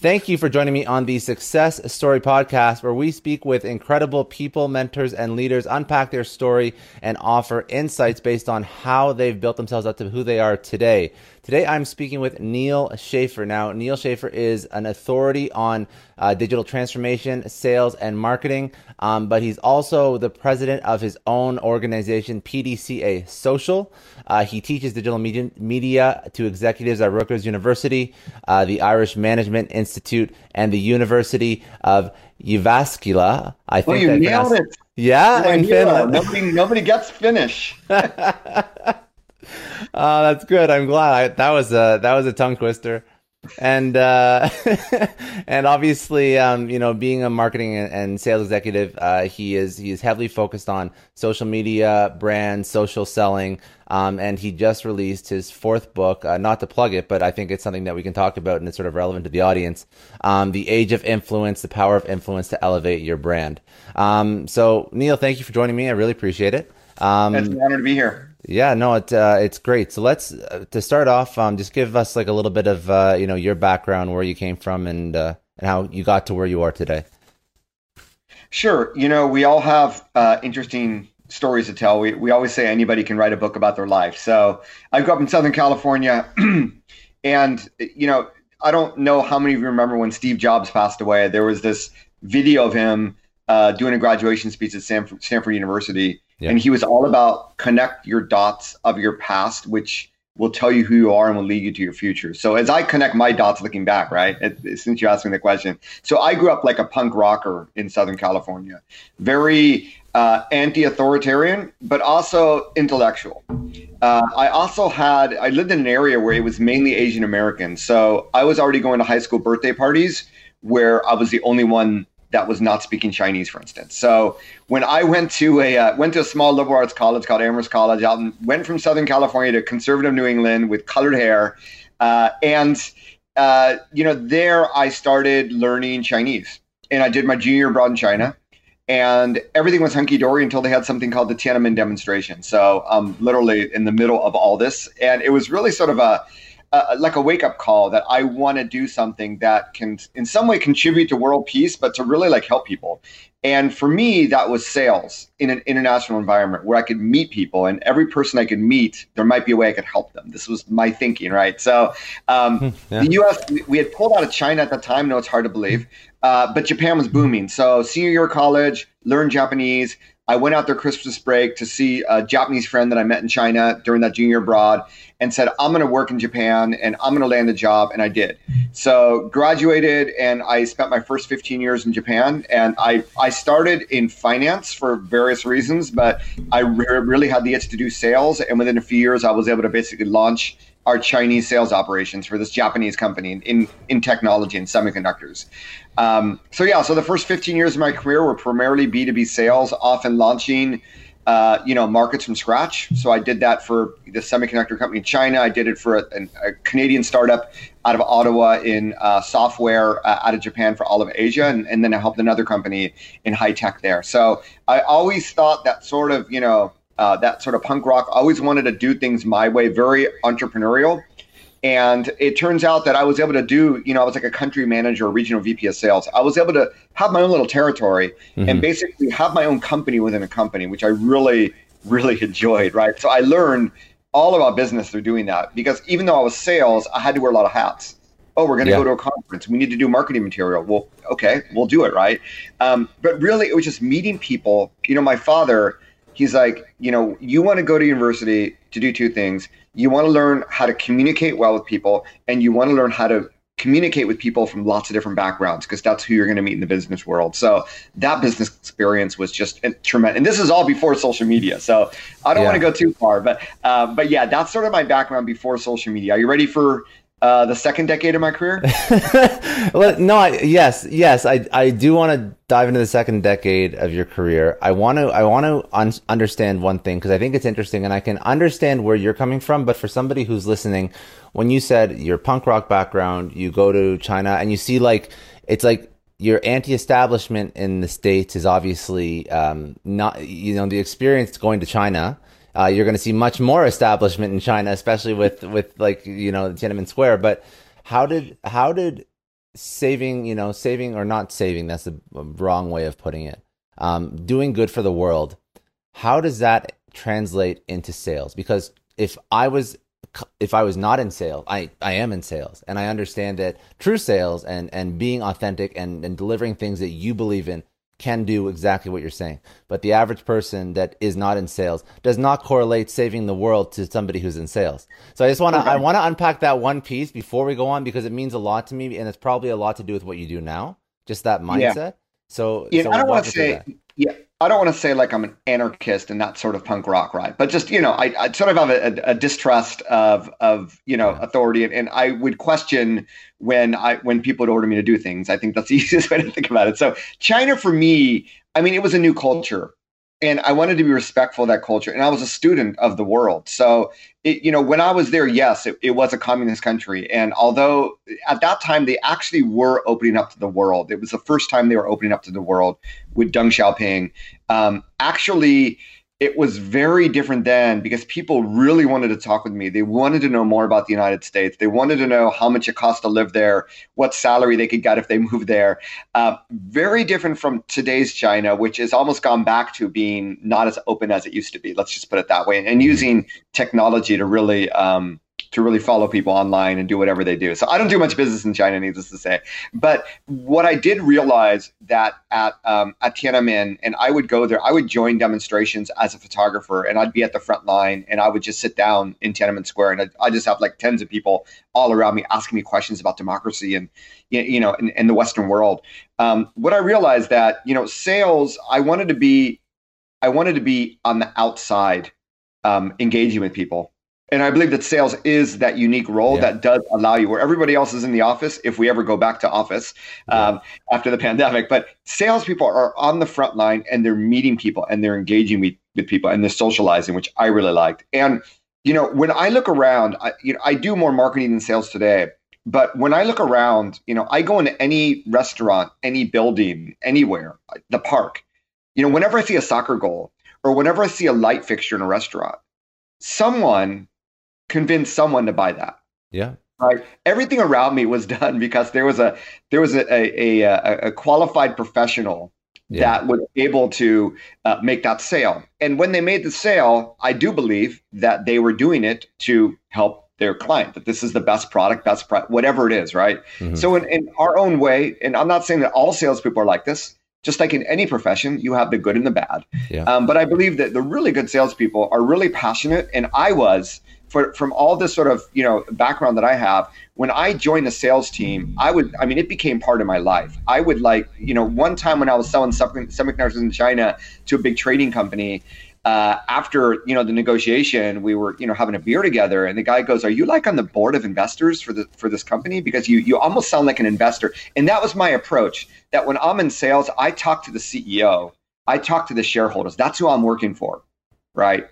Thank you for joining me on the Success Story podcast, where we speak with incredible people, mentors, and leaders, unpack their story, and offer insights based on how they've built themselves up to who they are today. Today, I'm speaking with Neal Schaffer. Now, Neal Schaffer is an authority on uh, digital transformation, sales, and marketing, um, but he's also the president of his own organization, PDCA Social. Uh, he teaches digital media, media, to executives at Rutgers University, uh, the Irish Management Institute, and the University of Jyväskylä. I oh, think well, you nailed it. Yeah, in Finland. Nobody, nobody gets Finnish. Oh, that's good. I'm glad. I, that was a that was a tongue twister, and uh, and obviously, um, you know, being a marketing and sales executive, uh, he is he is heavily focused on social media, brand, social selling, um, and he just released his fourth book. Uh, not to plug it, but I think it's something that we can talk about and it's sort of relevant to the audience. Um, the Age of Influence: The Power of Influence to Elevate Your Brand. Um, so, Neal, thank you for joining me. I really appreciate it. Um, it's an honor to be here. Yeah, no, it uh, it's great. So let's uh, to start off, um, just give us like a little bit of uh, you know your background, where you came from, and uh, and how you got to where you are today. Sure. You know, we all have uh, interesting stories to tell. We we always say anybody can write a book about their life. So I grew up in Southern California, and you know, I don't know how many of you remember when Steve Jobs passed away. There was this video of him uh, doing a graduation speech at Stanford, Stanford University and he was all about connect your dots of your past, which will tell you who you are and will lead you to your future. So as I connect my dots looking back, right, since you asked me the question. So I grew up like a punk rocker in Southern California, very uh, anti-authoritarian, but also intellectual. Uh, I also had, I lived in an area where it was mainly Asian American. So I was already going to high school birthday parties where I was the only one that was not speaking Chinese, for instance. So when I went to a uh, went to a small liberal arts college called Amherst College, out and went from Southern California to conservative New England with colored hair, uh, and uh, you know there I started learning Chinese, and I did my junior abroad in China. And everything was hunky dory until they had something called the Tiananmen demonstration. So um, literally in the middle of all this. And it was really sort of a, uh, like a wake up call that I want to do something that can in some way contribute to world peace, but to really like help people. And for me, that was sales in an international environment where I could meet people, and every person I could meet, there might be a way I could help them. This was my thinking, right? So, um, hmm, yeah. the U.S. we had pulled out of China at the time. No, it's hard to believe, uh, but Japan was booming. So, senior year of college, learned Japanese. I went out there Christmas break to see a Japanese friend that I met in China during that junior abroad and said, I'm going to work in Japan and I'm going to land a job. And I did. So graduated and I spent my first 15 years in Japan. And I, I started in finance for various reasons, but I re- really had the itch to do sales. And within a few years, I was able to basically launch our Chinese sales operations for this Japanese company in, in, in technology and semiconductors. Um, so yeah, so the first 15 years of my career were primarily B2B sales, often launching uh, you know, markets from scratch. So I did that for the semiconductor company in China. I did it for a, a Canadian startup out of Ottawa in uh, software uh, out of Japan for all of Asia, and, and then I helped another company in high tech there. So I always thought that sort of, you know, uh, that sort of punk rock. always wanted to do things my way, very entrepreneurial. And it turns out that I was able to do, you know, I was like a country manager, or regional VP of sales. I was able to have my own little territory mm-hmm. and basically have my own company within a company, which I really, really enjoyed, right? So I learned all about business through doing that because even though I was sales, I had to wear a lot of hats. Oh, we're going to yeah. go to a conference. We need to do marketing material. Well, okay, we'll do it, right? Um, but really, it was just meeting people. You know, my father, he's like, you know, you want to go to university to do two things you want to learn how to communicate well with people and you want to learn how to communicate with people from lots of different backgrounds because that's who you're going to meet in the business world. So that business experience was just tremendous. And this is all before social media. So I don't yeah. want to go too far, but uh, but yeah, that's sort of my background before social media. Are you ready for uh, the second decade of my career? well, no, I, yes, yes, I, I do want to dive into the second decade of your career. I want to, I want to un- understand one thing because I think it's interesting, and I can understand where you're coming from. But for somebody who's listening, when you said your punk rock background, you go to China and you see like it's like your anti-establishment in the states is obviously um, not, you know, the experience going to China uh, you're going to see much more establishment in China, especially with with like you know Tiananmen Square. But how did how did saving you know saving or not saving that's the wrong way of putting it um, doing good for the world how does that translate into sales because if i was if i was not in sales i i am in sales and i understand that true sales and and being authentic and and delivering things that you believe in can do exactly what you're saying. But the average person that is not in sales does not correlate saving the world to somebody who's in sales. So I just want to okay. I want to unpack that one piece before we go on because it means a lot to me and it's probably a lot to do with what you do now. Just that mindset. Yeah. So, yeah, so I don't want to say yeah, I don't want to say like I'm an anarchist and that sort of punk rock, right? But just you know, I, I sort of have a, a, distrust of of you know authority, and, and I would question when I when people would order me to do things. I think that's the easiest way to think about it. So China for me, I mean, it was a new culture and I wanted to be respectful of that culture. And I was a student of the world. So, it, you know, when I was there, yes, it, it, was a communist country. And although at that time they actually were opening up to the world, it was the first time they were opening up to the world with Deng Xiaoping. Um, actually, it was very different then because people really wanted to talk with me. They wanted to know more about the United States. They wanted to know how much it cost to live there, what salary they could get if they moved there. Uh, very different from today's China, which has almost gone back to being not as open as it used to be. Let's just put it that way, and using technology to really um, to really follow people online and do whatever they do. So I don't do much business in China, needless to say. But what I did realize that at um, at Tiananmen, and I would go there, I would join demonstrations as a photographer, and I'd be at the front line, and I would just sit down in Tiananmen Square, and I, just have like tens of people all around me asking me questions about democracy and you know in the Western world. Um, what I realized that you know sales, I wanted to be, I wanted to be on the outside, um, engaging with people and I believe that sales is that unique role yeah. that does allow you, where everybody else is in the office, if we ever go back to office yeah. um, after the pandemic. But salespeople are on the front line and they're meeting people and they're engaging with, with people and they're socializing, which I really liked. And, you know, when I look around, I, you know, I do more marketing than sales today. But when I look around, you know, I go into any restaurant, any building, anywhere, the park, you know, whenever I see a soccer goal or whenever I see a light fixture in a restaurant, someone convince someone to buy that. Yeah. Right. Everything around me was done because there was a there was a a, a, a qualified professional yeah. that was able to uh, make that sale. And when they made the sale, I do believe that they were doing it to help their client. That this is the best product, best pro- whatever it is, right? Mm-hmm. So in, in our own way, and I'm not saying that all salespeople are like this. Just like in any profession, you have the good and the bad. Yeah. Um, but I believe that the really good salespeople are really passionate, and I was for, from all this sort of you know background that I have, when I joined the sales team, I would I mean it became part of my life. I would like you know one time when I was selling semiconductors in China to a big trading company. Uh, after you know the negotiation, we were you know having a beer together, and the guy goes, "Are you like on the board of investors for the for this company? Because you you almost sound like an investor." And that was my approach. That when I'm in sales, I talk to the CEO, I talk to the shareholders. That's who I'm working for. right?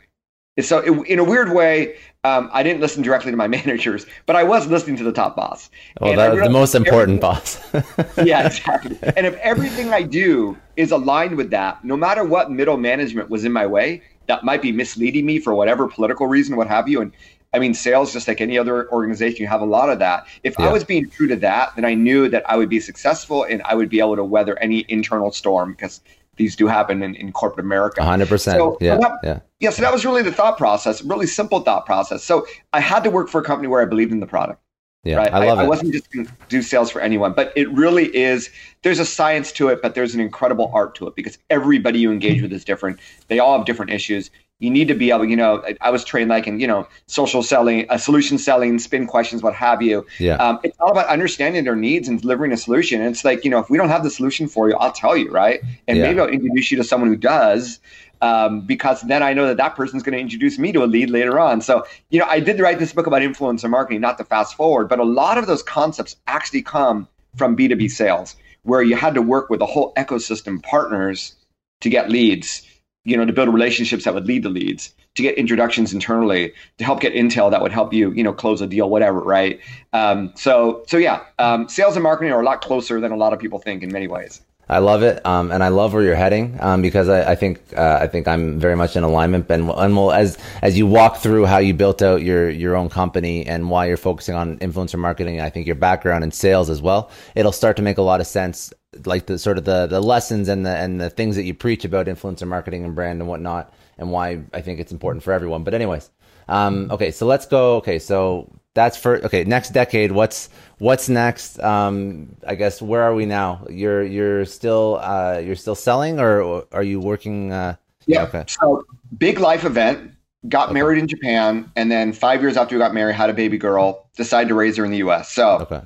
So it, in a weird way, um, I didn't listen directly to my managers, but I was listening to the top boss. Well, that was the most important boss. yeah, exactly. And if everything I do is aligned with that, no matter what middle management was in my way, that might be misleading me for whatever political reason, what have you. And I mean, sales, just like any other organization, you have a lot of that. If yeah. I was being true to that, then I knew that I would be successful and I would be able to weather any internal storm because these do happen in, in corporate America. 100%. So, yeah, that, yeah. Yeah. So that was really the thought process, really simple thought process. So I had to work for a company where I believed in the product. Yeah, right? I love I, it. I wasn't just going to do sales for anyone, but it really is. There's a science to it, but there's an incredible art to it because everybody you engage with is different. They all have different issues you need to be able, you know, I was trained like in, you know, social selling, uh, solution selling, spin questions, what have you. Yeah. Um, it's all about understanding their needs and delivering a solution. And it's like, you know, if we don't have the solution for you, I'll tell you, right? And yeah. maybe I'll introduce you to someone who does, um, because then I know that that person's going to introduce me to a lead later on. So, you know, I did write this book about influencer marketing, not to fast forward, but a lot of those concepts actually come from B2B sales, where you had to work with a whole ecosystem partners to get leads you know, to build relationships that would lead to leads, to get introductions internally, to help get intel that would help you, you know, close a deal, whatever, right? Um, so, so yeah, um, sales and marketing are a lot closer than a lot of people think in many ways. I love it, um, and I love where you're heading um, because I, I think uh, I think I'm very much in alignment. And, and we'll, as as you walk through how you built out your your own company and why you're focusing on influencer marketing, I think your background in sales as well, it'll start to make a lot of sense. Like the sort of the the lessons and the and the things that you preach about influencer marketing and brand and whatnot, and why I think it's important for everyone. But anyways, um, okay, so let's go. Okay, so that's for okay. Next decade, what's what's next? Um, I guess where are we now? You're you're still uh, you're still selling, or are you working? Uh, yeah. Okay. So big life event. Got okay. married in Japan, and then five years after we got married, had a baby girl. Decided to raise her in the U.S. So, okay.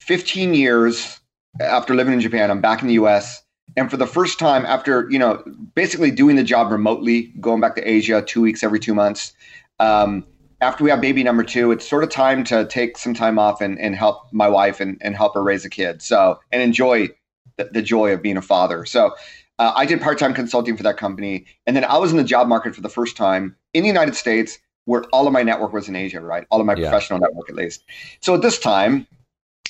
15 years after living in Japan, I'm back in the U.S. And for the first time, after you know, basically doing the job remotely, going back to Asia two weeks every two months. Um, after we have baby number two, it's sort of time to take some time off and, and help my wife and, and help her raise a kid. So, and enjoy the, the joy of being a father. So, uh, I did part time consulting for that company. And then I was in the job market for the first time in the United States, where all of my network was in Asia, right? All of my yeah. professional network, at least. So, at this time,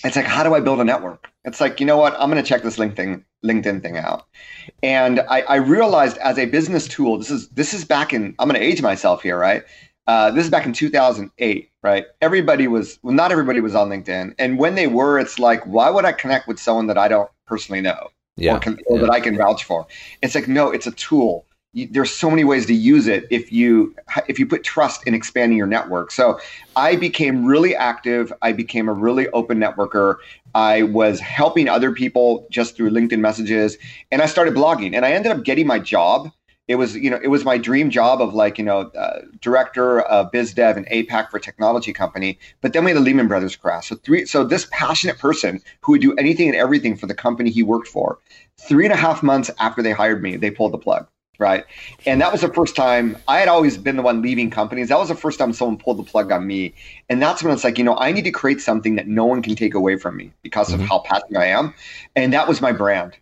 it's like, how do I build a network? It's like, you know what? I'm going to check this LinkedIn LinkedIn thing out. And I, I realized as a business tool, this is this is back in. I'm going to age myself here, right? Uh, this is back in 2008, right? Everybody was, well, not everybody was on LinkedIn. And when they were, it's like, why would I connect with someone that I don't personally know yeah, or, can, or yeah. that I can vouch for? It's like, no, it's a tool. You, there's so many ways to use it if you if you put trust in expanding your network. So I became really active. I became a really open networker. I was helping other people just through LinkedIn messages, and I started blogging. And I ended up getting my job it was you know it was my dream job of like you know uh, director of biz dev and apac for a technology company but then we had the lehman brothers crash. So three so this passionate person who would do anything and everything for the company he worked for three and a half months after they hired me they pulled the plug right? And that was the first time i had always been the one leaving companies. That was the first time someone pulled the plug on me. And that's when it's like you know i need to create something that no one can take away from me because mm-hmm. of how passionate i am. And that was my brand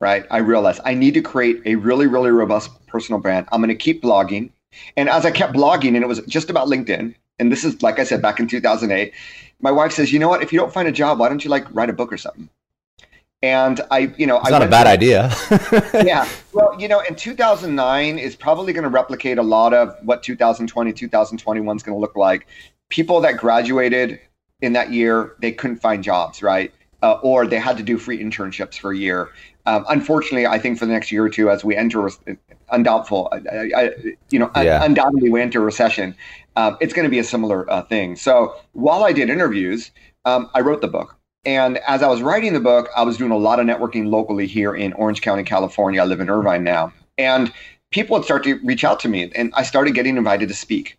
right? I realized I need to create a really, really robust personal brand. I'm going to keep blogging. And as I kept blogging, and it was just about LinkedIn, and this is, like I said, back in 2008, my wife says, you know what? If you don't find a job, why don't you like write a book or something? And I, you know, it's I not a bad idea. yeah. Well, you know, in 2009 is probably going to replicate a lot of what 2020, 2021 is going to look like. People that graduated in that year, they couldn't find jobs, right? Uh, or they had to do free internships for a year. Um, unfortunately, I think for the next year or two, as we enter, undoubtful, I, I, you know, yeah. undoubtedly we enter recession, um, it's going to be a similar uh, thing. So while I did interviews, um, I wrote the book. And as I was writing the book, I was doing a lot of networking locally here in Orange County, California. I live in Irvine now. And people would start to reach out to me, and I started getting invited to speak.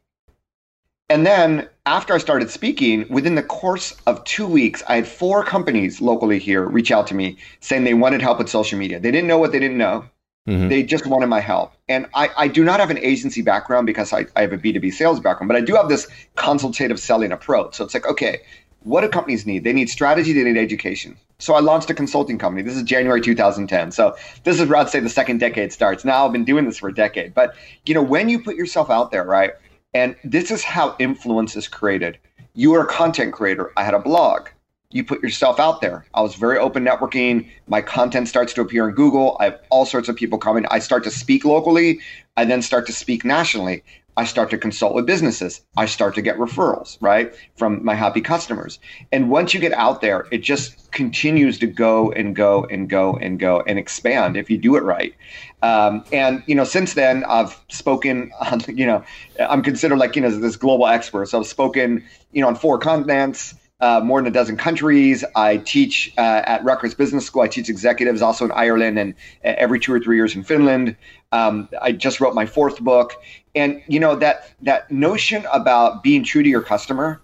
And then after I started speaking, within the course of two weeks, I had four companies locally here reach out to me saying they wanted help with social media. They didn't know what they didn't know. Mm-hmm. They just wanted my help. And I, I do not have an agency background because I, I have a B2B sales background, but I do have this consultative selling approach. So it's like, okay, what do companies need? They need strategy, they need education. So I launched a consulting company. This is January 2010. So this is where I'd say the second decade starts. Now I've been doing this for a decade. But you know, when you put yourself out there, right? And this is how influence is created. You are a content creator. I had a blog. You put yourself out there. I was very open networking. My content starts to appear in Google. I have all sorts of people coming. I start to speak locally. I then start to speak nationally. I start to consult with businesses. I start to get referrals, right, from my happy customers. And once you get out there, it just continues to go and go and go and go and expand if you do it right. Um, and you know, since then, I've spoken on, you know, I'm considered like you know this global expert. So I've spoken, you know, on four continents. Uh, more than a dozen countries. I teach uh, at Rutgers Business School. I teach executives also in Ireland and uh, every two or three years in Finland. Um, I just wrote my fourth book, and you know that that notion about being true to your customer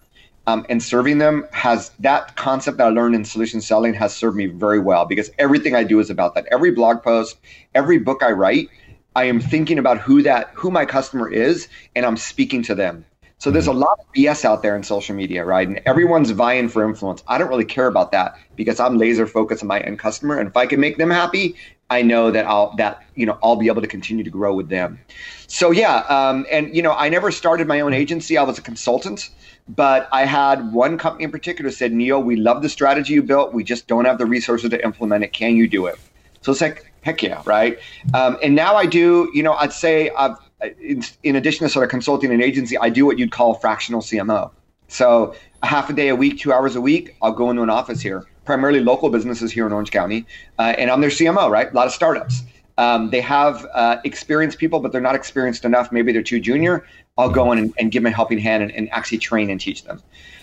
um, and serving them has that concept that I learned in solution selling has served me very well because everything I do is about that. Every blog post, every book I write, I am thinking about who that who my customer is, and I'm speaking to them. So there's a mm-hmm. lot of BS out there in social media, right? And everyone's vying for influence. I don't really care about that because I'm laser focused on my end customer. And if I can make them happy, I know that I'll that you know I'll be able to continue to grow with them. So yeah, um, and you know I never started my own agency. I was a consultant, but I had one company in particular said, Neal, we love the strategy you built. We just don't have the resources to implement it. Can you do it? So it's like heck yeah, right? Um, and now I do. You know, I'd say I've in, in addition to sort of consulting an agency, I do what you'd call fractional CMO. So a half a day a week, two hours a week, I'll go into an office here primarily local businesses here in Orange County, uh, and I'm their CMO, right? A lot of startups. Um, they have uh, experienced people, but they're not experienced enough. Maybe they're too junior. I'll go in and, and give them a helping hand and, and, actually train and teach them.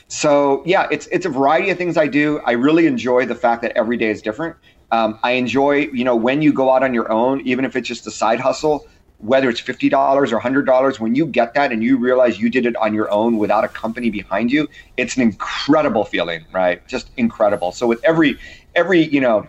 So yeah, it's it's a variety of things I do. I really enjoy the fact that every day is different. Um, I enjoy, you know, when you go out on your own, even if it's just a side hustle whether it's $50 or $100, when you get that and you realize you did it on your own without a company behind you, it's an incredible feeling, right? Just incredible. So with every, every, you know,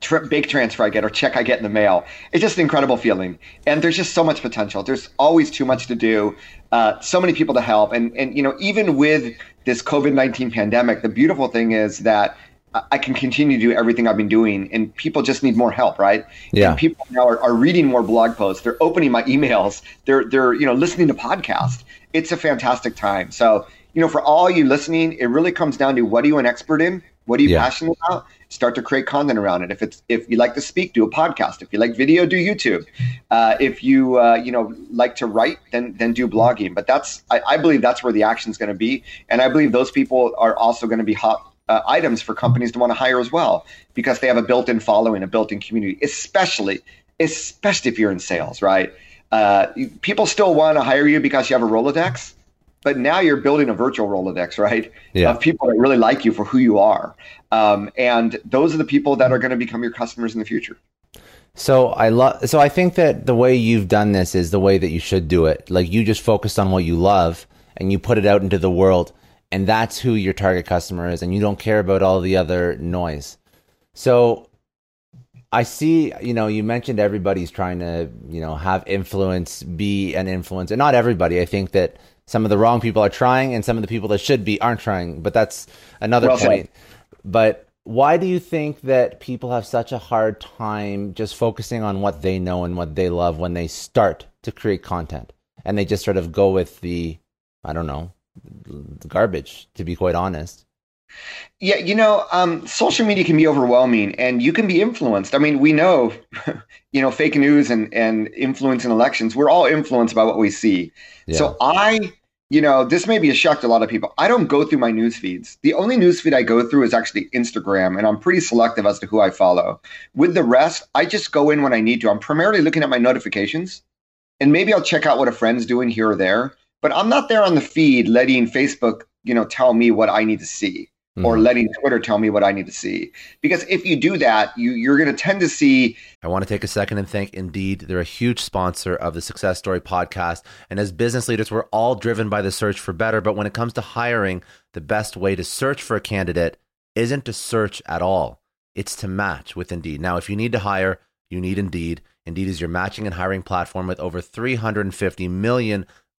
tri- big transfer I get or check I get in the mail, it's just an incredible feeling. And there's just so much potential. There's always too much to do, uh, so many people to help. And, and, you know, even with this COVID-19 pandemic, the beautiful thing is that I can continue to do everything I've been doing, and people just need more help, right? Yeah. And people now are, are reading more blog posts. They're opening my emails. They're they're you know listening to podcasts. It's a fantastic time. So you know, for all you listening, it really comes down to what are you an expert in? What are you yeah. passionate about? Start to create content around it. If it's if you like to speak, do a podcast. If you like video, do YouTube. Uh, if you uh, you know like to write, then then do blogging. But that's I, I believe that's where the action is going to be, and I believe those people are also going to be hot uh, items for companies to want to hire as well because they have a built-in following, a built-in community, especially especially if you're in sales, right? Uh, people still want to hire you because you have a Rolodex, but now you're building a virtual Rolodex, right? Yeah. Of people that really like you for who you are. Um, and those are the people that are going to become your customers in the future. So I love. So I think that the way you've done this is the way that you should do it. Like you just focused on what you love and you put it out into the world and that's who your target customer is and you don't care about all the other noise. So i see you know you mentioned everybody's trying to you know have influence be an influence and not everybody. I think that some of the wrong people are trying and some of the people that should be aren't trying but that's another well point. But why do you think that people have such a hard time just focusing on what they know and what they love when they start to create content? And they just sort of go with the i don't know garbage, to be quite honest. Yeah, you know, um, social media can be overwhelming, and you can be influenced. I mean, we know, you know, fake news and and influence in elections. We're all influenced by what we see. Yeah. So I, you know, this may be a shock to a lot of people. I don't go through my news feeds. The only news feed I go through is actually Instagram, and I'm pretty selective as to who I follow. With the rest, I just go in when I need to. I'm primarily looking at my notifications, and maybe I'll check out what a friend's doing here or there but I'm not there on the feed letting Facebook, you know, tell me what I need to see mm. or letting Twitter tell me what I need to see. Because if you do that, you you're going to tend to see. I want to take a second and thank Indeed. They're a huge sponsor of the Success Story podcast. And as business leaders, we're all driven by the search for better. But when it comes to hiring, the best way to search for a candidate isn't to search at all. It's to match with Indeed. Now, if you need to hire, you need Indeed. Indeed is your matching and hiring platform with over 350 million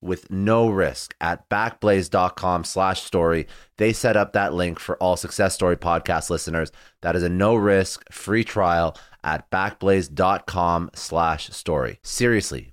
with no risk at backblaze.com slash story. They set up that link for all Success Story podcast listeners. That is a no risk free trial at backblaze.com slash story. Seriously,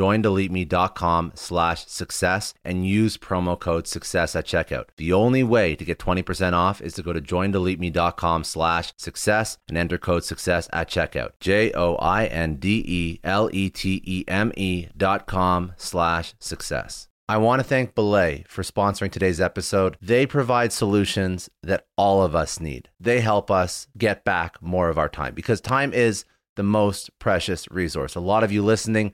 joindeleteme.com slash success and use promo code success at checkout. The only way to get 20% off is to go to joindeleteme.com slash success and enter code success at checkout. J-O-I-N-D-E-L-E-T-E-M-E dot com slash success. I want to thank Belay for sponsoring today's episode. They provide solutions that all of us need. They help us get back more of our time because time is the most precious resource. A lot of you listening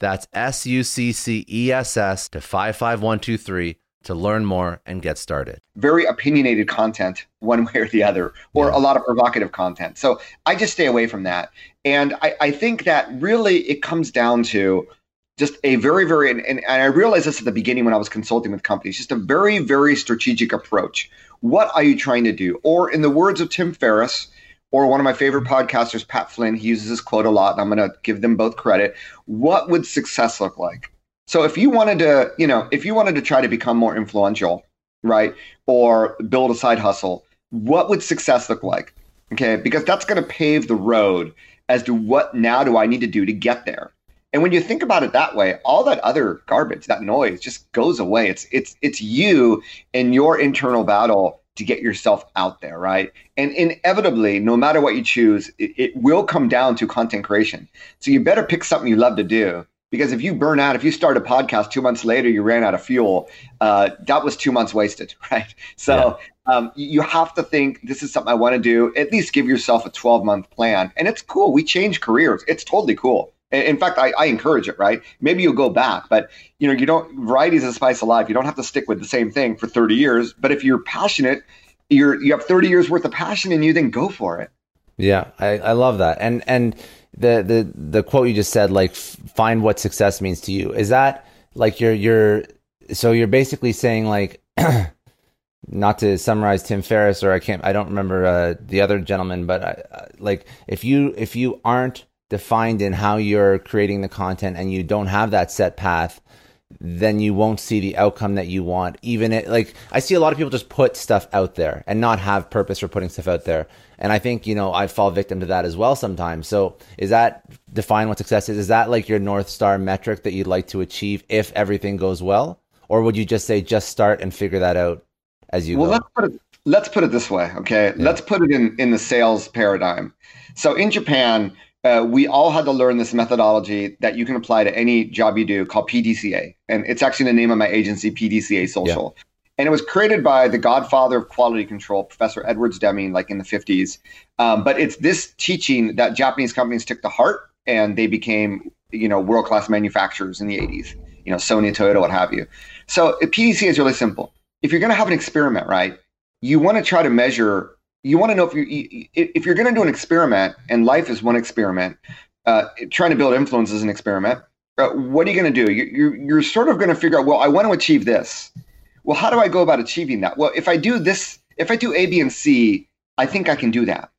that's S U C C E S S to 55123 to learn more and get started. Very opinionated content, one way or the other, or yeah. a lot of provocative content. So I just stay away from that. And I, I think that really it comes down to just a very, very, and, and I realized this at the beginning when I was consulting with companies, just a very, very strategic approach. What are you trying to do? Or in the words of Tim Ferriss, or one of my favorite podcasters, Pat Flynn, he uses this quote a lot, and I'm going to give them both credit. What would success look like? So if you wanted to, you know, if you wanted to try to become more influential, right, or build a side hustle, what would success look like? Okay, because that's going to pave the road as to what now do I need to do to get there. And when you think about it that way, all that other garbage, that noise just goes away. It's it's it's you and your internal battle to get yourself out there, right? And inevitably, no matter what you choose, it, it, will come down to content creation. So you better pick something you love to do. Because if you burn out, if you start a podcast two months later, you ran out of fuel, uh, that was two months wasted, right? So yeah. um, you have to think this is something I want to do. At least give yourself a 12 month plan. And it's cool. We change careers. It's totally cool. In fact, I, I, encourage it, right? Maybe you'll go back, but you know, you don't variety is a spice of life. You don't have to stick with the same thing for 30 years. But if you're passionate, you're you have 30 years worth of passion in you, then go for it. Yeah, I, I love that. And and the the the quote you just said, like find what success means to you. Is that like you're you're so you're basically saying like not to summarize Tim Ferriss or I can't I don't remember uh, the other gentleman, but I, like if you if you aren't defined in how you're creating the content and you don't have that set path, then you won't see the outcome that you want. Even it, like I see a lot of people just put stuff out there and not have purpose for putting stuff out there. And I think, you know, I fall victim to that as well sometimes. So is that define what success is? Is that like your North Star metric that you'd like to achieve if everything goes well? Or would you just say just start and figure that out as you well, go? Let's put it, let's put it this way, okay? Yeah. Let's put it in, in the sales paradigm. So in Japan, uh, we all had to learn this methodology that you can apply to any job you do called PDCA. And it's actually the name of my agency, PDCA Social. Yeah. And it was created by the godfather of quality control, Professor Edwards Deming, like in the 50s. Um, but it's this teaching that Japanese companies took to heart and they became, you know, world class manufacturers in the 80s, you know, Sony, Toyota, what have you. So PDCA is really simple. If you're going to have an experiment, right, you want to try to measure you want to know if you if you're going to do an experiment, and life is one experiment. Uh, trying to build influence is an experiment. Uh, what are you going to do? You're, you're sort of going to figure out. Well, I want to achieve this. Well, how do I go about achieving that? Well, if I do this, if I do A, B, and C, I think I can do that.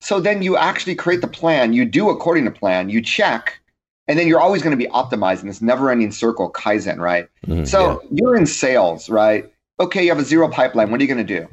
So then you actually create the plan. You do according to plan. You check, and then you're always going to be optimizing this never-ending circle, kaizen, right? Mm, so yeah. you're in sales, right? Okay, you have a zero pipeline. What are you going to do?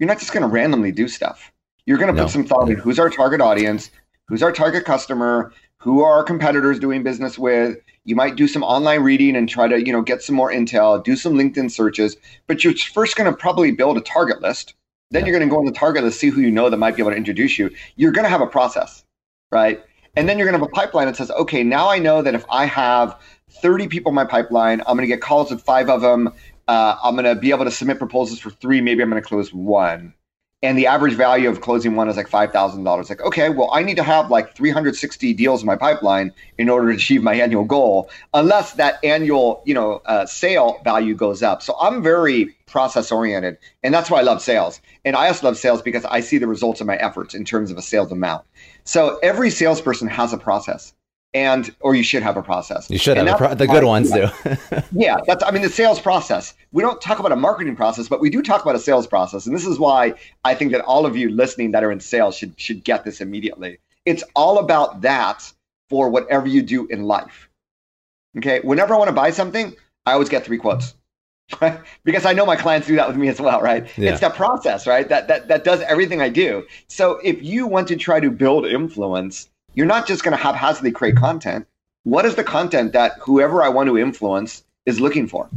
You're not just going to randomly do stuff. You're going to no. put some thought in who's our target audience, who's our target customer, who are our competitors doing business with. You might do some online reading and try to, you know, get some more intel, do some LinkedIn searches, but you're first going to probably build a target list. Then yeah. you're going to go on the target list, see who you know that might be able to introduce you. You're going to have a process, right? And then you're going to have a pipeline that says, okay, now I know that if I have 30 people in my pipeline, I'm going to get calls with five of them uh, I'm going to be able to submit proposals for three. Maybe I'm going to close one. and the average value of closing one is like $5,000. Like, okay, well, I need to have like 360 deals in my pipeline in order to achieve my annual goal, unless that annual, you know, uh, sale value goes up. So I'm very process oriented, and that's why I love sales. And I also love sales because I see the results of my efforts in terms of a sales amount. So every salesperson has a process and or you should have a process. You should and have pro- the good ones do. yeah, that's I mean the sales process. We don't talk about a marketing process, but we do talk about a sales process, and this is why I think that all of you listening that are in sales should should get this immediately. It's all about that for whatever you do in life. Okay, whenever I want to buy something, I always get three quotes. because I know my clients do that with me as well, right? Yeah. It's that process, right? That that that does everything I do. So if you want to try to build influence, you're not just going to haphazardly create content. What is the content that whoever I want to influence is looking for?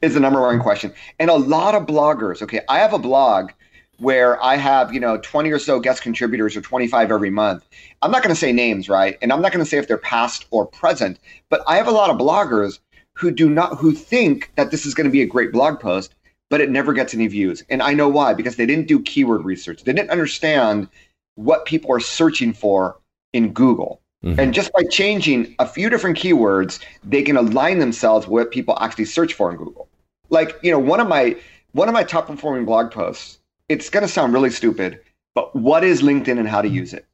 Is the number one question. And a lot of bloggers, okay, I have a blog where I have, you know, 20 or so guest contributors or 25 every month. I'm not going to say names, right? And I'm not going to say if they're past or present, but I have a lot of bloggers who do not who think that this is going to be a great blog post, but it never gets any views. And I know why, because they didn't do keyword research. They didn't understand what people are searching for in Google. Mm-hmm. And just by changing a few different keywords, they can align themselves with what people actually search for in Google. Like, you know, one of my one of my top performing blog posts, it's going to sound really stupid, but what is LinkedIn and how to use it?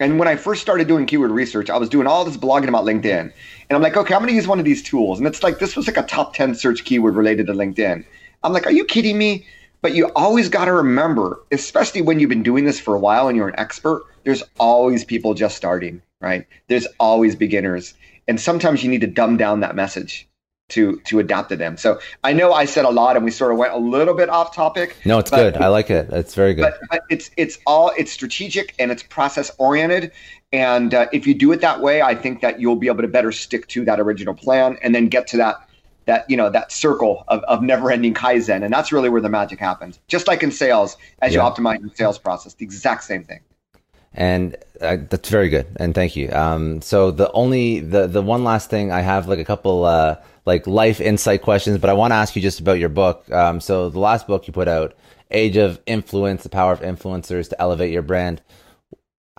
And when I first started doing keyword research, I was doing all this blogging about LinkedIn. And I'm like, okay, I'm going to use one of these tools. And it's like, this was like a top 10 search keyword related to LinkedIn. I'm like, are you kidding me? But you always got to remember, especially when you've been doing this for a while and you're an expert, there's always people just starting, right? There's always beginners. And sometimes you need to dumb down that message to to adapt to them. So I know I said a lot and we sort of went a little bit off topic. No, it's good. I like it. It's very good. But, but it's it's all it's strategic and it's process oriented. And uh, if you do it that way, I think that you'll be able to better stick to that original plan and then get to that that you know that circle of, of never-ending kaizen. And that's really where the magic happens. Just like in sales as yeah. you optimize your sales process the exact same thing. And uh, that's very good. And thank you. Um, so the only the the one last thing i have like a couple uh, like life insight questions but i want to ask you just about your book. Um, so the last book you put out age of influence the power of influencers to elevate your brand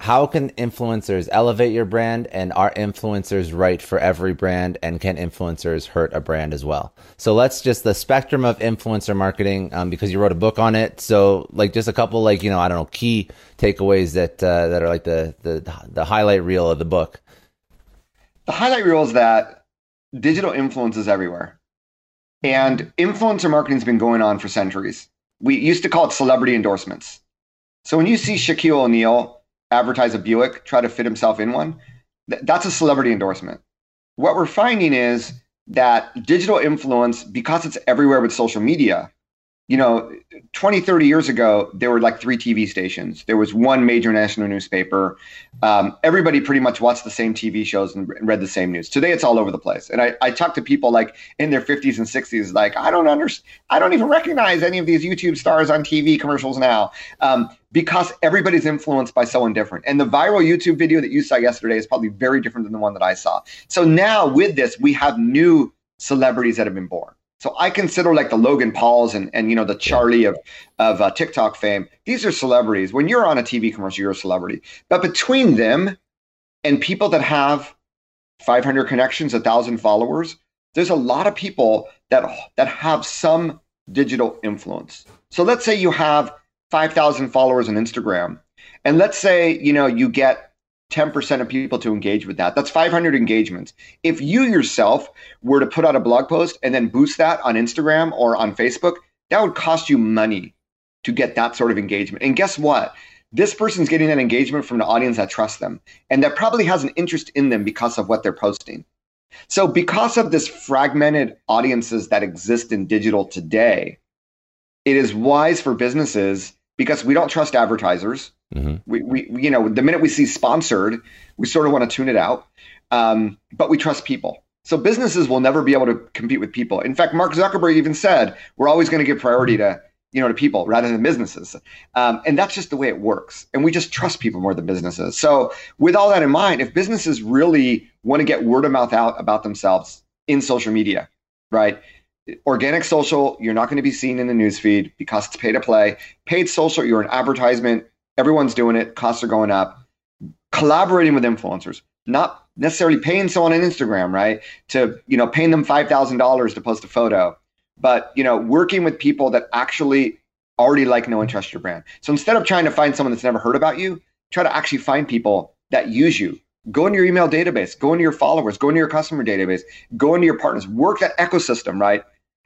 how can influencers elevate your brand and are influencers right for every brand and can influencers hurt a brand as well? So let's just the spectrum of influencer marketing um, because you wrote a book on it. So like just a couple like you know i don't know key takeaways that uh, that are like the, the the highlight reel of the book. The highlight reel is that digital influence is everywhere. And influencer marketing has been going on for centuries. We used to call it celebrity endorsements. So when you see shaquille o'neal advertise a Buick, try to fit himself in one, th- that's a celebrity endorsement. What we're finding is that digital influence, because it's everywhere with social media, you know, 20, 30 years ago, there were like three TV stations. There was one major national newspaper. Um, everybody pretty much watched the same TV shows and read the same news. Today, it's all over the place. And I, I talk to people like in their 50s and 60s, like, I don't understand, I don't even recognize any of these YouTube stars on TV commercials now um, because everybody's influenced by someone different. And the viral YouTube video that you saw yesterday is probably very different than the one that I saw. So now with this, we have new celebrities that have been born. So I consider like the Logan Pauls and, and you know the Charli of of uh, TikTok fame. These are celebrities. When you're on a TV commercial, you're a celebrity. But between them and people that have 500 connections, a thousand followers, there's a lot of people that that have some digital influence. So let's say you have 5,000 followers on Instagram, and let's say you know you get 10% of people to engage with that. That's 500 engagements. If you yourself were to put out a blog post and then boost that on Instagram or on Facebook, that would cost you money to get that sort of engagement. And guess what? This person's getting that engagement from the audience that trusts them and that probably has an interest in them because of what they're posting. So, because of this fragmented audiences that exist in digital today, it is wise for businesses because we don't trust advertisers Mm-hmm. We, we, you know, the minute we see sponsored, we sort of want to tune it out. Um, but we trust people. So businesses will never be able to compete with people. In fact, Mark Zuckerberg even said we're always going to give priority to you know to people rather than businesses, um, and that's just the way it works. And we just trust people more than businesses. So with all that in mind, if businesses really want to get word of mouth out about themselves in social media, right? Organic social, you're not going to be seen in the newsfeed because it's pay to play. Paid social, you're an advertisement. Everyone's doing it. Costs are going up. Collaborating with influencers, not necessarily paying someone on Instagram, right? To you know, paying them five thousand dollars to post a photo, but you know, working with people that actually already like, know, and trust your brand. So instead of trying to find someone that's never heard about you, try to actually find people that use you. Go into your email database, go into your followers, go into your customer database, go into your partners, work that ecosystem, right?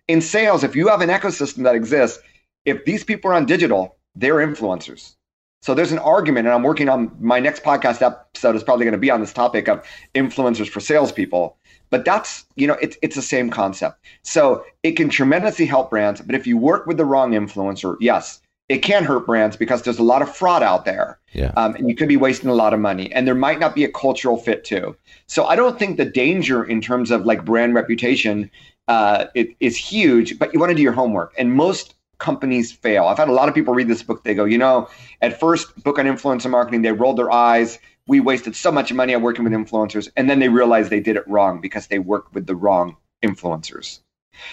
In sales, if you have an ecosystem that exists, if these people are on digital, they're influencers. So there's an argument, and I'm working on my next podcast episode is probably going to be on this topic of influencers for salespeople. But that's, you know, it's it's the same concept. So it can tremendously help brands, but if you work with the wrong influencer, yes, it can hurt brands because there's a lot of fraud out there. Yeah. Um, and you could be wasting a lot of money. And there might not be a cultural fit too. So I don't think the danger in terms of like brand reputation uh, it, is huge, but you want to do your homework. And most companies fail. I've had a lot of people read this book. They go, you know, at first, book on influencer marketing, they rolled their eyes. We wasted so much money on working with influencers. And then they realized they did it wrong because they worked with the wrong influencers.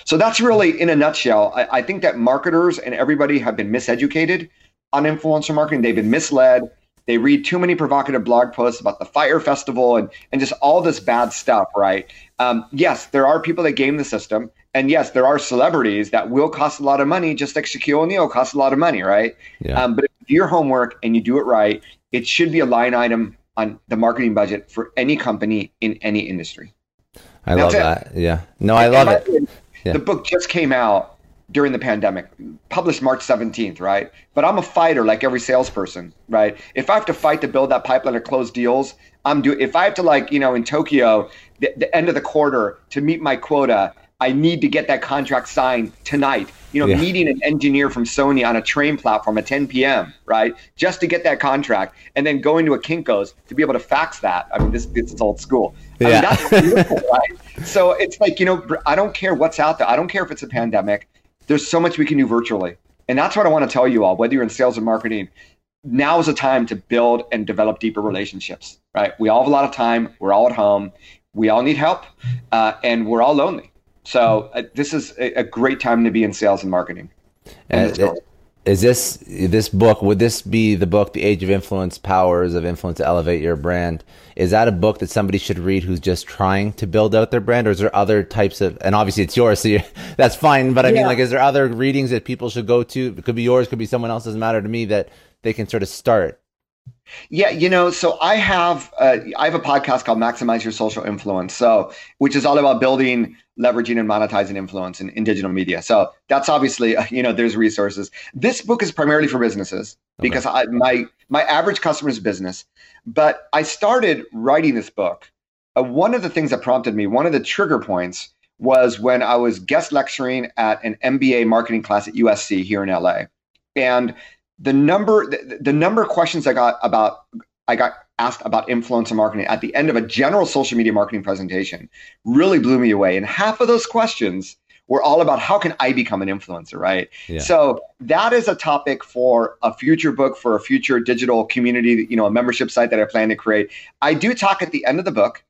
So that's really, in a nutshell, I, I, think that marketers and everybody have been miseducated on influencer marketing. They've been misled. They read too many provocative blog posts about the Fyre Festival and, and just all this bad stuff, right? Um, yes, there are people that game the system. And yes, there are celebrities that will cost a lot of money, just like Shaquille O'Neal costs a lot of money, right? Yeah. Um, but if you do your homework and you do it right, it should be a line item on the marketing budget for any company in any industry. I That's love it. that. Yeah. No, I love it. Yeah. The book just came out during the pandemic, published March 17th, right? But I'm a fighter like every salesperson, right? If I have to fight to build that pipeline or close deals, I'm doing if I have to like, you know, in Tokyo, the, the end of the quarter to meet my quota, I need to get that contract signed tonight. You know, yeah. meeting an engineer from Sony on a train platform at 10 p.m. Right, just to get that contract, and then going to a Kinkos to be able to fax that. I mean, this, this is old school. I yeah. mean, that's beautiful, right? So it's like you know, I don't care what's out there. I don't care if it's a pandemic. There's so much we can do virtually, and that's what I want to tell you all. Whether you're in sales or marketing, now is a time to build and develop deeper relationships. Right? We all have a lot of time. We're all at home. We all need help, uh, and we're all lonely so uh, this is a, a, great time to be in sales and marketing. And uh, is this this book? Would this be the book, "The Age of Influence: Powers of Influence to Elevate Your Brand"? Is that a book that somebody should read who's just trying to build out their brand, or is there other types of? And obviously, it's yours, so that's fine. But I yeah. mean, like, is there other readings that people should go to? It could be yours, could be someone else. Doesn't matter to me that they can sort of start. Yeah, you know, so I have uh, I have a podcast called Maximize Your Social Influence, so which is all about building, leveraging, and monetizing influence in, in digital media. So that's obviously you know there's resources. This book is primarily for businesses okay. because I, my my average customer is business, but I started writing this book. Uh, one of the things that prompted me, one of the trigger points, was when I was guest lecturing at an MBA marketing class at USC here in LA, and the number the, the number of questions I got about I got asked about influencer marketing at the end of a general social media marketing presentation really blew me away. And half of those questions were all about how can I become an influencer, right? Yeah. So that is a topic for a future book, for a future digital community, you know, a membership site that I plan to create. I do talk at the end of the book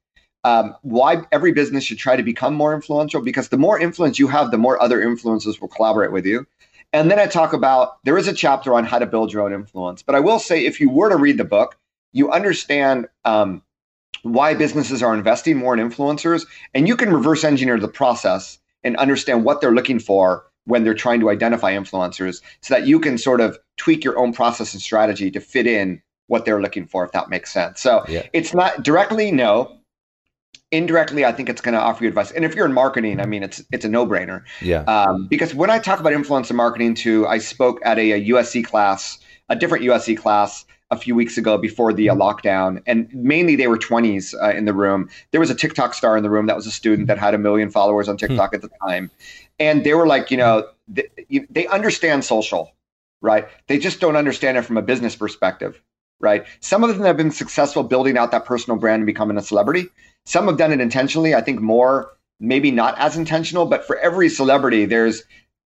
um, why every business should try to become more influential because the more influence you have, the more other influencers will collaborate with you. And then I talk about there is a chapter on how to build your own influence. But I will say, if you were to read the book, you understand um, why businesses are investing more in influencers, and you can reverse engineer the process and understand what they're looking for when they're trying to identify influencers so that you can sort of tweak your own process and strategy to fit in what they're looking for, if that makes sense. So yeah. it's not directly no, indirectly, I think it's going to offer you advice. And if you're in marketing, I mean, it's it's a no brainer. Yeah. Um, because when I talk about influencer marketing, too, I spoke at a, a, USC class, a different USC class a few weeks ago before the uh, lockdown, and mainly they were 20s uh, in the room. There was a TikTok star in the room that was a student that had a million followers on. TikTok hmm. at the time, and they were like, you know, they, they understand social, right? They just don't understand it from a business perspective right? Some of them have been successful building out that personal brand and becoming a celebrity. Some have done it intentionally. I think more, maybe not as intentional, but for every celebrity, there's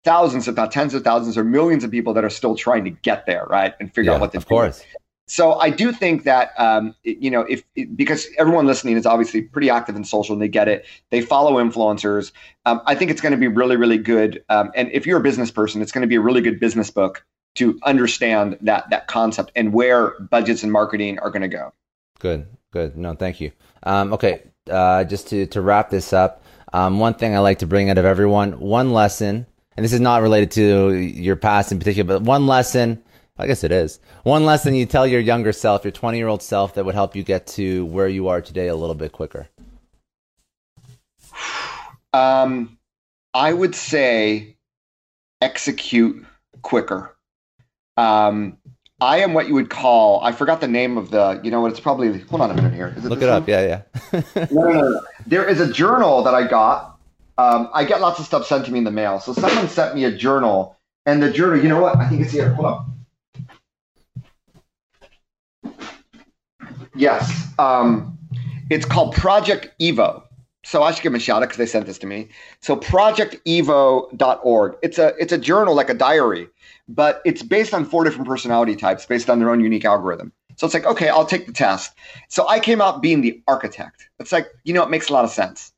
thousands, if not tens of thousands or millions of people that are still trying to get there, right? And figure yeah, out what to of do. course. So I do think that um, you know if because everyone listening is obviously pretty active in social and they get it, they follow influencers. Um, I think it's going to be really really good. Um, and if you're a business person, it's going to be a really good business book to understand that that concept and where budgets and marketing are going to go. Good, good. No, thank you. Um, okay, uh, just to to wrap this up, um, one thing I like to bring out of everyone, one lesson, and this is not related to your past in particular, but one lesson I guess it is. One lesson you tell your younger self, your 20 year old self, that would help you get to where you are today a little bit quicker. Um, I would say execute quicker. Um, I am what you would call, I forgot the name of the, you know what, it's probably, hold on a minute here. It Look it up. One? Yeah, yeah. no, no, no, There is a journal that I got. Um, I get lots of stuff sent to me in the mail. So someone sent me a journal, and the journal, you know what? I think it's here. Hold on. Yes. Um, it's called Project Evo. So I should give them a shout out because they sent this to me. So projectevo.org. It's a it's a journal like a diary, but it's based on four different personality types based on their own unique algorithm. So it's like, okay, I'll take the test. So I came out being the architect. It's like, you know, it makes a lot of sense.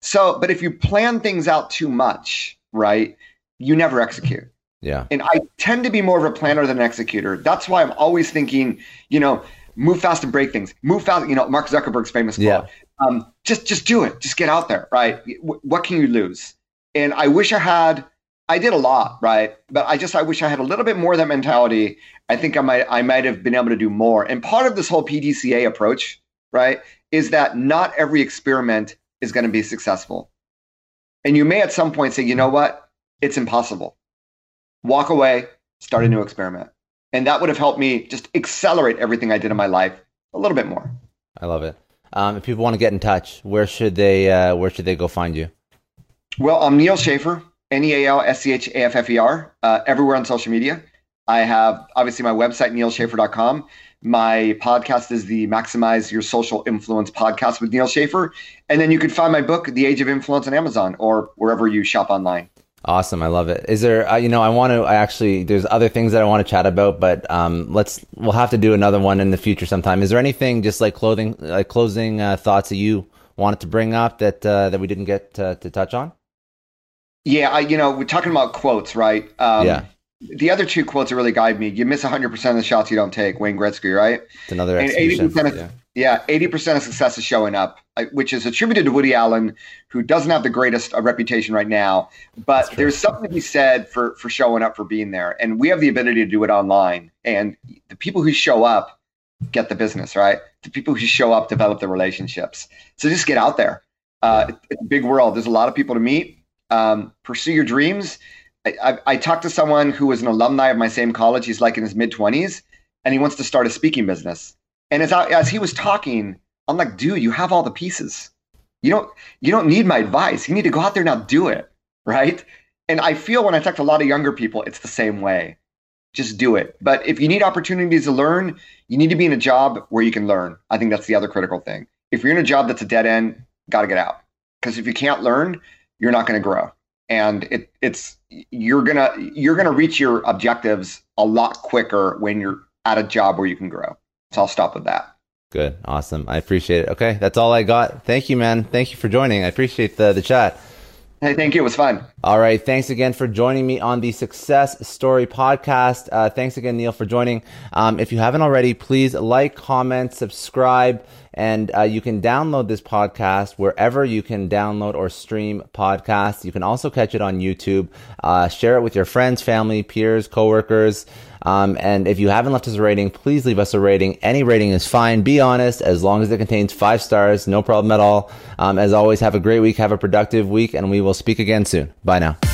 So, but if you plan things out too much, right, you never execute. Yeah. And I tend to be more of a planner than an executor. That's why I'm always thinking, you know, move fast and break things. Move fast. You know, Mark Zuckerberg's famous quote. Yeah. Um, just just do it. Just get out there, right? what can you lose? And I wish I had. I did a lot, right? But I just I wish I had a little bit more of that mentality. I think I might I might have been able to do more. And part of this whole PDCA approach, right, is that not every experiment is going to be successful. And you may at some point say, you know what? It's impossible. Walk away, start a new experiment and that would have helped me just accelerate everything I did in my life a little bit more. I love it. Um, if people want to get in touch, where should they uh, where should they go find you? Well, I'm Neal Schaffer, N E A L S C H A F F E R, uh, everywhere on social media. I have obviously my website, nealschaffer.com. My podcast is the Maximize Your Social Influence podcast with Neal Schaffer. And then you can find my book, The Age of Influence, on Amazon or wherever you shop online. Awesome, I love it. Is there, uh, you know, I want to I actually. There's other things that I want to chat about, but um, let's we'll have to do another one in the future sometime. Is there anything just like clothing, like closing uh, thoughts that you wanted to bring up that uh, that we didn't get to, to touch on? Yeah, I, you know, we're talking about quotes, right? Um, yeah. The other two quotes that really guide me: you miss 100 percent of the shots you don't take. Wayne Gretzky, right? It's another. And 80 percent of, yeah. Yeah, 80% of success is showing up, which is attributed to Woody Allen, who doesn't have the greatest uh, reputation right now. But there's something to be said for, for showing up, for being there. And we have the ability to do it online. And the people who show up get the business, right? The people who show up develop the relationships. So just get out there. Uh, it's a big world. There's a lot of people to meet. Um, pursue your dreams. I, I, I talked to someone who was an alumni of my same college. He's like in his mid 20s, and he wants to start a speaking business and as I, as he was talking, I'm like, dude, you have all the pieces. You don't you don't need my advice. You need to go out there now do it, right? And I feel when I talk to a lot of younger people, it's the same way. Just do it. But if you need opportunities to learn, you need to be in a job where you can learn. I think that's the other critical thing. If you're in a job that's a dead end, got to get out. Because if you can't learn, you're not going to grow. And it, it's you're gonna you're gonna reach your objectives a lot quicker when you're at a job where you can grow. So I'll stop with that. Good. Awesome. I appreciate it. Okay. That's all I got. Thank you, man. Thank you for joining. I appreciate the, the chat. Hey, thank you. It was fun. All right. Thanks again for joining me on the Success Story podcast. Uh, thanks again, Neal, for joining. Um, if you haven't already, please like, comment, subscribe, and uh, you can download this podcast wherever you can download or stream podcasts. You can also catch it on YouTube. Uh, share it with your friends, family, peers, coworkers. Um, and if you haven't left us a rating, please leave us a rating. Any rating is fine. Be honest, as long as it contains five stars, no problem at all. Um, as always, have a great week, have a productive week, and we will speak again soon. Bye now.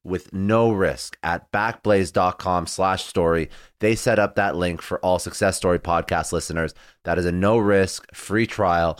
with no risk at backblaze.com slash story. They set up that link for all Success Story podcast listeners. That is a no risk free trial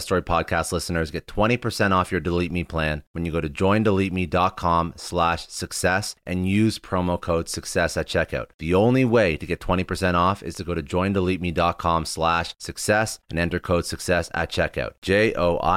Story podcast listeners. Get 20% off your Delete Me plan when you go to joindeleteme.com com slash success and use promo code success at checkout. The only way to get 20% off is to go to joindeleteme.com slash success and enter code success at checkout. J-O-I-N-D-E-L-E-T-E-M-E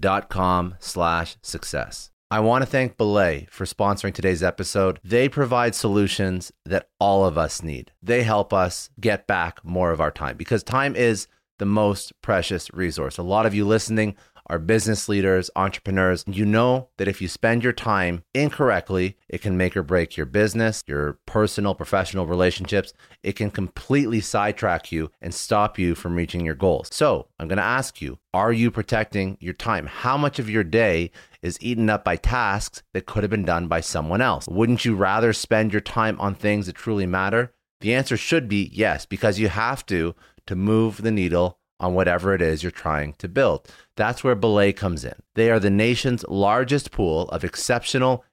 dot com slash success. I want to thank Belay for sponsoring today's episode. They provide solutions that all of us need. They help us get back more of our time because time is the most precious resource. A lot of you listening are business leaders, entrepreneurs. You know that if you spend your time incorrectly, it can make or break your business, your personal, professional relationships. It can completely sidetrack you and stop you from reaching your goals. So I'm going to ask you are you protecting your time? How much of your day is eaten up by tasks that could have been done by someone else? Wouldn't you rather spend your time on things that truly matter? The answer should be yes, because you have to to move the needle on whatever it is you're trying to build. That's where Belay comes in. They are the nation's largest pool of exceptional